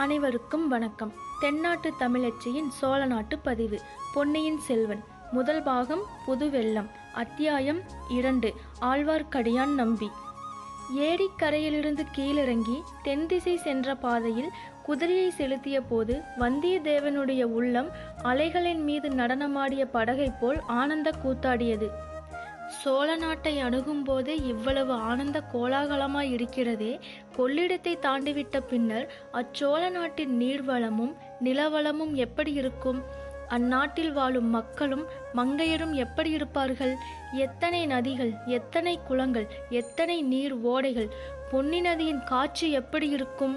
அனைவருக்கும் வணக்கம். தென்னாட்டு தமிழச்சியின் சோழ நாட்டு பதிவு. பொன்னியின் செல்வன். முதல் பாகம் புதுவெள்ளம் அத்தியாயம் இரண்டு. ஆழ்வார்க்கடியான் நம்பி. ஏரிக்கரையிலிருந்து கீழிறங்கி தென்திசை சென்ற பாதையில் குதிரையை செலுத்திய போது வந்தியத்தேவனுடைய உள்ளம் அலைகளின் மீது நடனமாடிய படகைப் போல் ஆனந்த கூத்தாடியது. சோழ நாட்டை அணுகும்போதே இவ்வளவு ஆனந்த கோலாகலமாய் இருக்கிறதே. கொள்ளிடத்தை தாண்டிவிட்ட பின்னர் அச்சோழ நாட்டின் நீர்வளமும் நிலவளமும் எப்படி இருக்கும்? அந்நாட்டில் வாழும் மக்களும் மங்கையரும் எப்படி இருப்பார்கள்? எத்தனை நதிகள் எத்தனை குளங்கள் எத்தனை நீர் ஓடைகள் பொன்னி நதியின் காட்சி எப்படி இருக்கும்?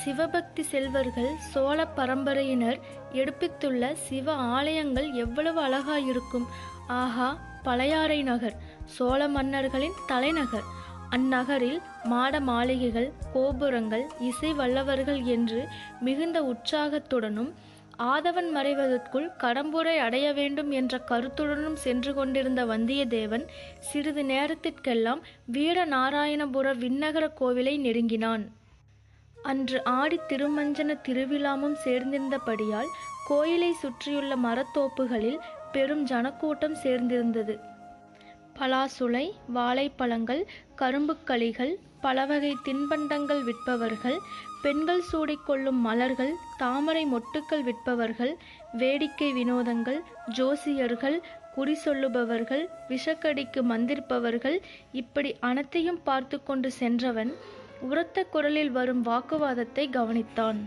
சிவபக்தி செல்வர்கள் சோழ பரம்பரையினர் எடுப்பித்துள்ள சிவ ஆலயங்கள் எவ்வளவு அழகாயிருக்கும் ஆஹா பழையாறை நகர் சோழ மன்னர்களின் தலைநகர். அந்நகரில் மாட மாளிகைகள் கோபுரங்கள் இசை வல்லவர்கள் என்று மிகுந்த உற்சாகத்துடனும் ஆதவன் மறைவதற்குள் கடம்பூரை அடைய வேண்டும் என்ற கருத்துடனும் சென்று கொண்டிருந்த வந்தியத்தேவன் சிறிது நேரத்திற்கெல்லாம் வீரநாராயணபுர விண்ணகர கோவிலை நெருங்கினான். அன்று ஆடி திருமஞ்சன திருவிழாமும் சேர்ந்திருந்தபடியால் கோயிலை சுற்றியுள்ள மரத்தோப்புகளில் பெரும் ஜனக்கூட்டம் சேர்ந்திருந்தது. பலாசுளை வாழைப்பழங்கள் கரும்புக்களிகள் பலவகை தின்பண்டங்கள் விற்பவர்கள் பெண்கள் சூடிக்கொள்ளும் மலர்கள் தாமரை மொட்டுக்கள் விற்பவர்கள் வேடிக்கை வினோதங்கள் ஜோசியர்கள் குறி சொல்லுபவர்கள் விஷக்கடிக்கு மந்திருப்பவர்கள் இப்படி அனைத்தையும் பார்த்து கொண்டு சென்றவன் உரத்த குரலில் வரும் வாக்குவாதத்தை கவனித்தான்.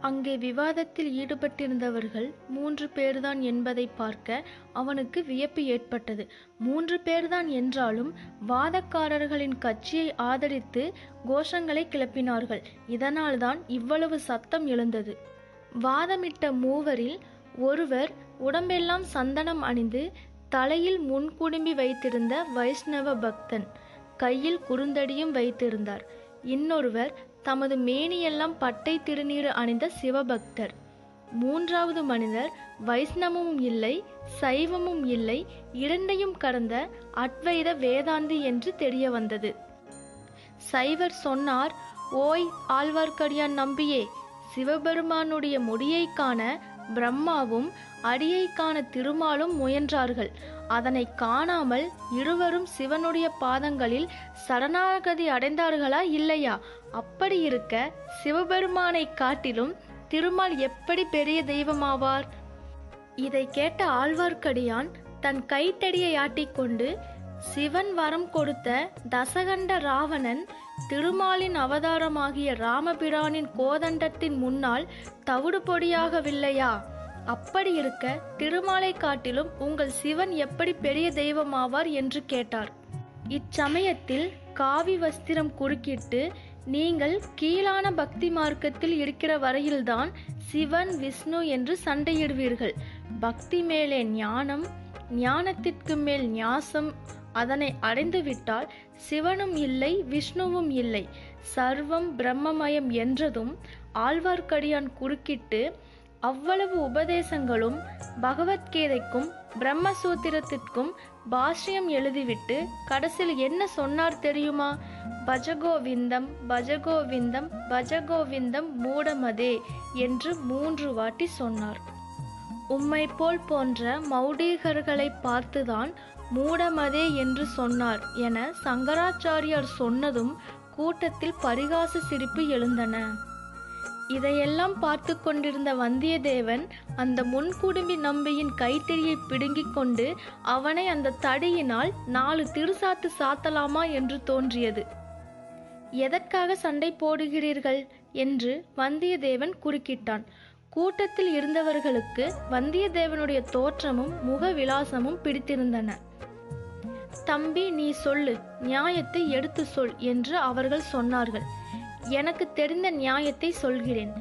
அங்கே விவாதத்தில் ஈடுபட்டிருந்தவர்கள் மூன்று பேர்தான் என்பதை பார்க்க அவனுக்கு வியப்பு ஏற்பட்டது. மூன்று பேர்தான் என்றாலும் வாதக்காரர்களின் கட்சியை ஆதரித்து கோஷங்களை கிளப்பினார்கள். இதனால்தான் இவ்வளவு சத்தம் எழுந்தது. வாதமிட்ட மூவரில் ஒருவர் உடம்பெல்லாம் சந்தனம் அணிந்து தலையில் முன்குடும்பி வைத்திருந்த வைஷ்ணவ பக்தன் கையில் குறுந்தடியும் வைத்திருந்தார். இன்னொருவர் தமது மேனியெல்லாம் பட்டை திருநீறு அணிந்த சிவபக்தர். மூன்றாவது மனிதர் வைஷ்ணவமும் இல்லை சைவமும் இல்லை இரண்டையும் கடந்த அத்வைத வேதாந்தி என்று தெரிய வந்தது. சைவர் சொன்னார் ஓய் ஆழ்வார்க்கடியான் நம்பியே சிவபெருமானுடைய முடியை காண பிரம்மாவும் அடியை காண திருமாலும் முயன்றார்கள். அதனை காணாமல் இருவரும் சிவனுடைய பாதங்களில் சரணாகதி அடைந்தார்களா இல்லையா? அப்படி இருக்க சிவபெருமானை காட்டிலும் திருமால் எப்படி பெரிய தெய்வமாவார்? இதை கேட்ட ஆழ்வார்க்கடியான் தன் கைத்தடியை ஆட்டிக்கொண்டு சிவன் வரம் கொடுத்த தசகண்ட ராவணன் திருமாலின் அவதாரமாகிய ராமபிரானின் கோதண்டத்தின் முன்னால் தவிடு பொடியாகவில்லையா அப்படி இருக்க திருமாலை காட்டிலும் உங்கள் சிவன் எப்படி பெரிய தெய்வமாவார் என்று கேட்டார். இச்சமயத்தில் காவி வஸ்திரம் குறுக்கிட்டு நீங்கள் கீழான பக்தி மார்க்கத்தில் இருக்கிற வரையில்தான் சிவன் விஷ்ணு என்று சண்டையிடுவீர்கள். பக்தி மேலே ஞானம் ஞானத்திற்கு மேல் ஞாசம் அதனை அடைந்துவிட்டால் சிவனும் இல்லை விஷ்ணுவும் இல்லை. சர்வம் பிரம்மமயம் என்றதும் ஆழ்வார்க்கடியான் குறுக்கிட்டு அவ்வளவு உபதேசங்களும் பகவத்கீதைக்கும் பிரம்மசூத்திரத்திற்கும் பாஷ்யம் எழுதிவிட்டு கடைசியில் என்ன சொன்னார் தெரியுமா? பஜகோவிந்தம் பஜகோவிந்தம் பஜகோவிந்தம் மூடமதே என்று மூன்று வாட்டி சொன்னார். உம்மை போல் போன்ற மௌடீகர்களை பார்த்துதான் மூடமதே என்று சொன்னார் என சங்கராச்சாரியார் சொன்னதும் கூட்டத்தில் பரிகாச சிரிப்பு எழுந்தன. இதையெல்லாம் பார்த்து கொண்டிருந்த வந்தியத்தேவன் அந்த முன்குடும்பி நம்பியின் கைத்தறியை பிடுங்கிக் கொண்டு அவனை அந்த தடியினால் நாலு திருசாத்து சாத்தலாமா என்று தோன்றியது. எதற்காக சண்டை போடுகிறீர்கள்? என்று வந்தியத்தேவன் குறுக்கிட்டான். கூட்டத்தில் இருந்தவர்களுக்கு வந்தியத்தேவனுடைய தோற்றமும் முக விலாசமும் பிடித்திருந்தன. தம்பி நீ சொல்லு நியாயத்தை எடுத்து சொல் என்று அவர்கள் சொன்னார்கள். எனக்கு தெரிந்த நியாயத்தை சொல்கிறேன்.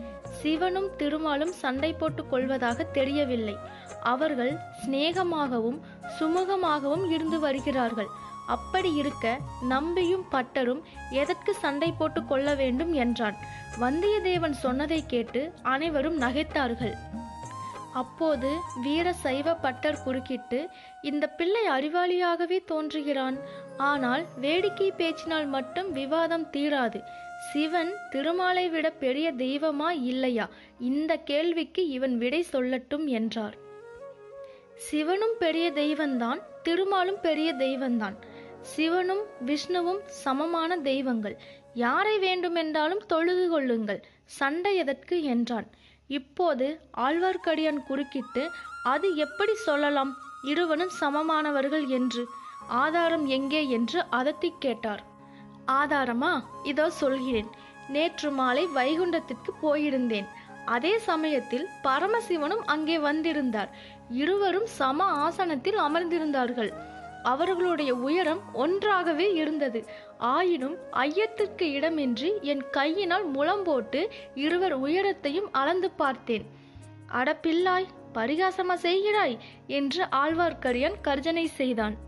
சிவனும் திருமாலும் சண்டை போட்டுக் கொள்வதாக தெரியவில்லை. அவர்கள் சிநேகமாகவும் சுமூகமாகவும் இருந்து வருகிறார்கள். அப்படி இருக்க நம்பியும் பட்டரும் எதற்கு சண்டை போட்டு கொள்ள வேண்டும் என்றான். வந்தியத்தேவன் சொன்னதை கேட்டு அனைவரும் நகைத்தார்கள். அப்போது வீர சைவ பட்டர் குறுக்கிட்டு இந்த பிள்ளை அறிவாளியாகவே தோன்றுகிறான். ஆனால் வேடிக்கை பேச்சினால் மட்டும் விவாதம் தீராது. சிவன் திருமாலை விட பெரிய தெய்வமா இல்லையா? இந்த கேள்விக்கு இவன் விடை சொல்லட்டும் என்றார். சிவனும் பெரிய தெய்வந்தான் திருமாலும் பெரிய தெய்வந்தான். சிவனும் விஷ்ணுவும் சமமான தெய்வங்கள். யாரை வேண்டுமென்றாலும் தொழுது கொள்ளுங்கள் சண்டை எதற்கு என்றான். இப்போது ஆழ்வார்க்கடியான் குறுக்கிட்டு அது எப்படி சொல்லலாம்? இருவனும் சமமானவர்கள் என்று. ஆதாரம் எங்கே என்று அதத்தி கேட்டார். ஆதாரமா? இதோ சொல்கிறேன். நேற்று மாலை வைகுண்டத்திற்கு போயிருந்தேன். அதே சமயத்தில் பரமசிவனும் அங்கே வந்திருந்தார். இருவரும் சம ஆசனத்தில் அமர்ந்திருந்தார்கள். அவர்களுடைய உயரம் ஒன்றாகவே இருந்தது. ஆயினும் ஐயத்திற்கு இடமின்றி என் கையினால் முலம் போட்டு இருவர் உயரத்தையும் அளந்து பார்த்தேன். அடப்பில்லாய் பரிகாசமா செய்கிறாய்? என்று ஆழ்வார்க்கடியான் கர்ஜனை செய்தான்.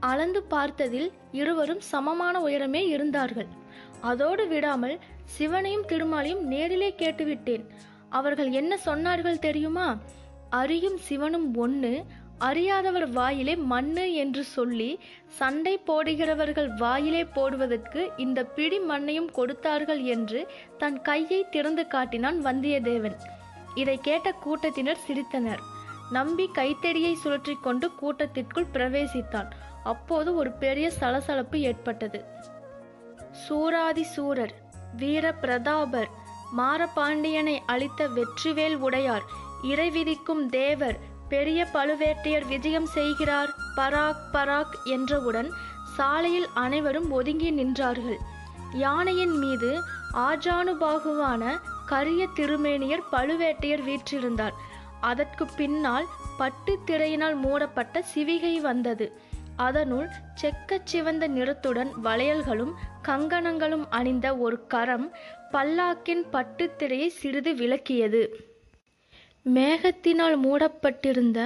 அளந்து பார்த்ததில் இருவரும் சமமான உயரமே இருந்தார்கள். அதோடு விடாமல் சிவனையும் திருமாலையும் நேரிலே கேட்டுவிட்டேன். அவர்கள் என்ன சொன்னார்கள் தெரியுமா? அறியும் சிவனும் ஒன்று அறியாதவர் வாயிலே மண்ணு என்று சொல்லி சண்டை போடுகிறவர்கள் வாயிலே போடுவதற்கு இந்த பிடி மண்ணையும் கொடுத்தார்கள் என்று தன் கையை திறந்து காட்டினான் வந்தியத்தேவன். இதை கேட்ட கூட்டத்தினர் சிரித்தனர். நம்பி கைத்தடியை சுழற்றி கொண்டு கூட்டத்திற்குள் பிரவேசித்தான். அப்போது ஒரு பெரிய சலசலப்பு ஏற்பட்டது. சூராதி சூரர் வீர பிரதாபர் மாரபாண்டியனை அளித்த வெற்றிவேல் உடையார் இறைவிதிக்கும் தேவர் பெரிய பழுவேட்டையர் விஜயம் செய்கிறார் பராக் பராக் என்றவுடன் சாலையில் அனைவரும் ஒதுங்கி நின்றார்கள். யானையின் மீது ஆஜானுபாகுவான கரிய திருமேனியர் பழுவேட்டையர் வீற்றிருந்தார். அதற்கு பின்னால் பட்டு திரையினால் மூடப்பட்ட சிவிகை வந்தது. அதனுள் செக்கச் சிவந்த நிறத்துடன் வளையல்களும் கங்கணங்களும் அணிந்த ஒரு கரம் பல்லாக்கின் பட்டுத்திரையை சிறிது விளக்கியது. மேகத்தினால் மூடப்பட்டிருந்த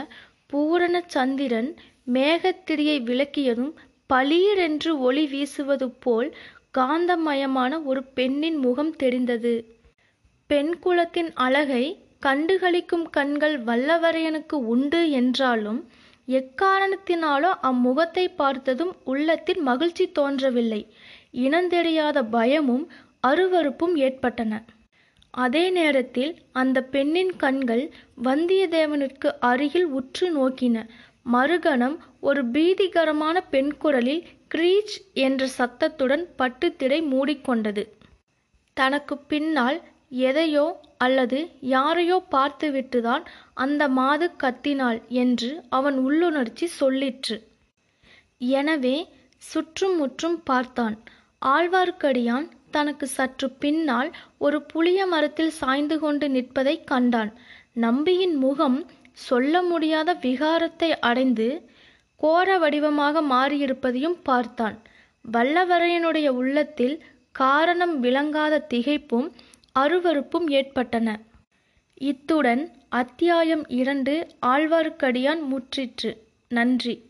பூரண சந்திரன் மேகத்திரையை விளக்கியதும் பளீரென்று ஒளி வீசுவது போல் காந்தமயமான ஒரு பெண்ணின் முகம் தெரிந்தது. பெண் குலத்தின் அழகை கண்டுகளிக்கும் கண்கள் வல்லவரையனுக்கு உண்டு என்றாலும் எக்காரணத்தினாலோ அம்முகத்தை பார்த்ததும் உள்ளத்தில் மகிழ்ச்சி தோன்றவில்லை. இனந்தெரியாத பயமும் அருவருப்பும் ஏற்பட்டன. அதே நேரத்தில் அந்த பெண்ணின் கண்கள் வந்தியத்தேவனுக்கு அருகில் உற்று நோக்கின. மறுகணம் ஒரு பீதிகரமான பெண் குரலில் கிரீச் என்ற சத்தத்துடன் பட்டுத்திடை மூடிக்கொண்டது. தனக்கு பின்னால் எதையோ அல்லது யாரையோ பார்த்துவிட்டுதான் அந்த மாது கத்தினாள் என்று அவன் உள்ளுணர்ச்சி சொல்லிற்று. எனவே சுற்றும் முற்றும் பார்த்தான். ஆழ்வார்க்கடியான் தனக்கு சற்று பின்னால் ஒரு புளிய மரத்தில் சாய்ந்து கொண்டு நிற்பதை கண்டான். நம்பியின் முகம் சொல்ல முடியாத விகாரத்தை அடைந்து கோர வடிவமாக மாறியிருப்பதையும் பார்த்தான். வல்லவரையனுடைய உள்ளத்தில் காரணம் விளங்காத திகைப்பும் அருவருப்பும் ஏற்பட்டன. இத்துடன் அத்தியாயம் இரண்டு ஆழ்வார்க்கடியான் முற்றிற்று. நன்றி.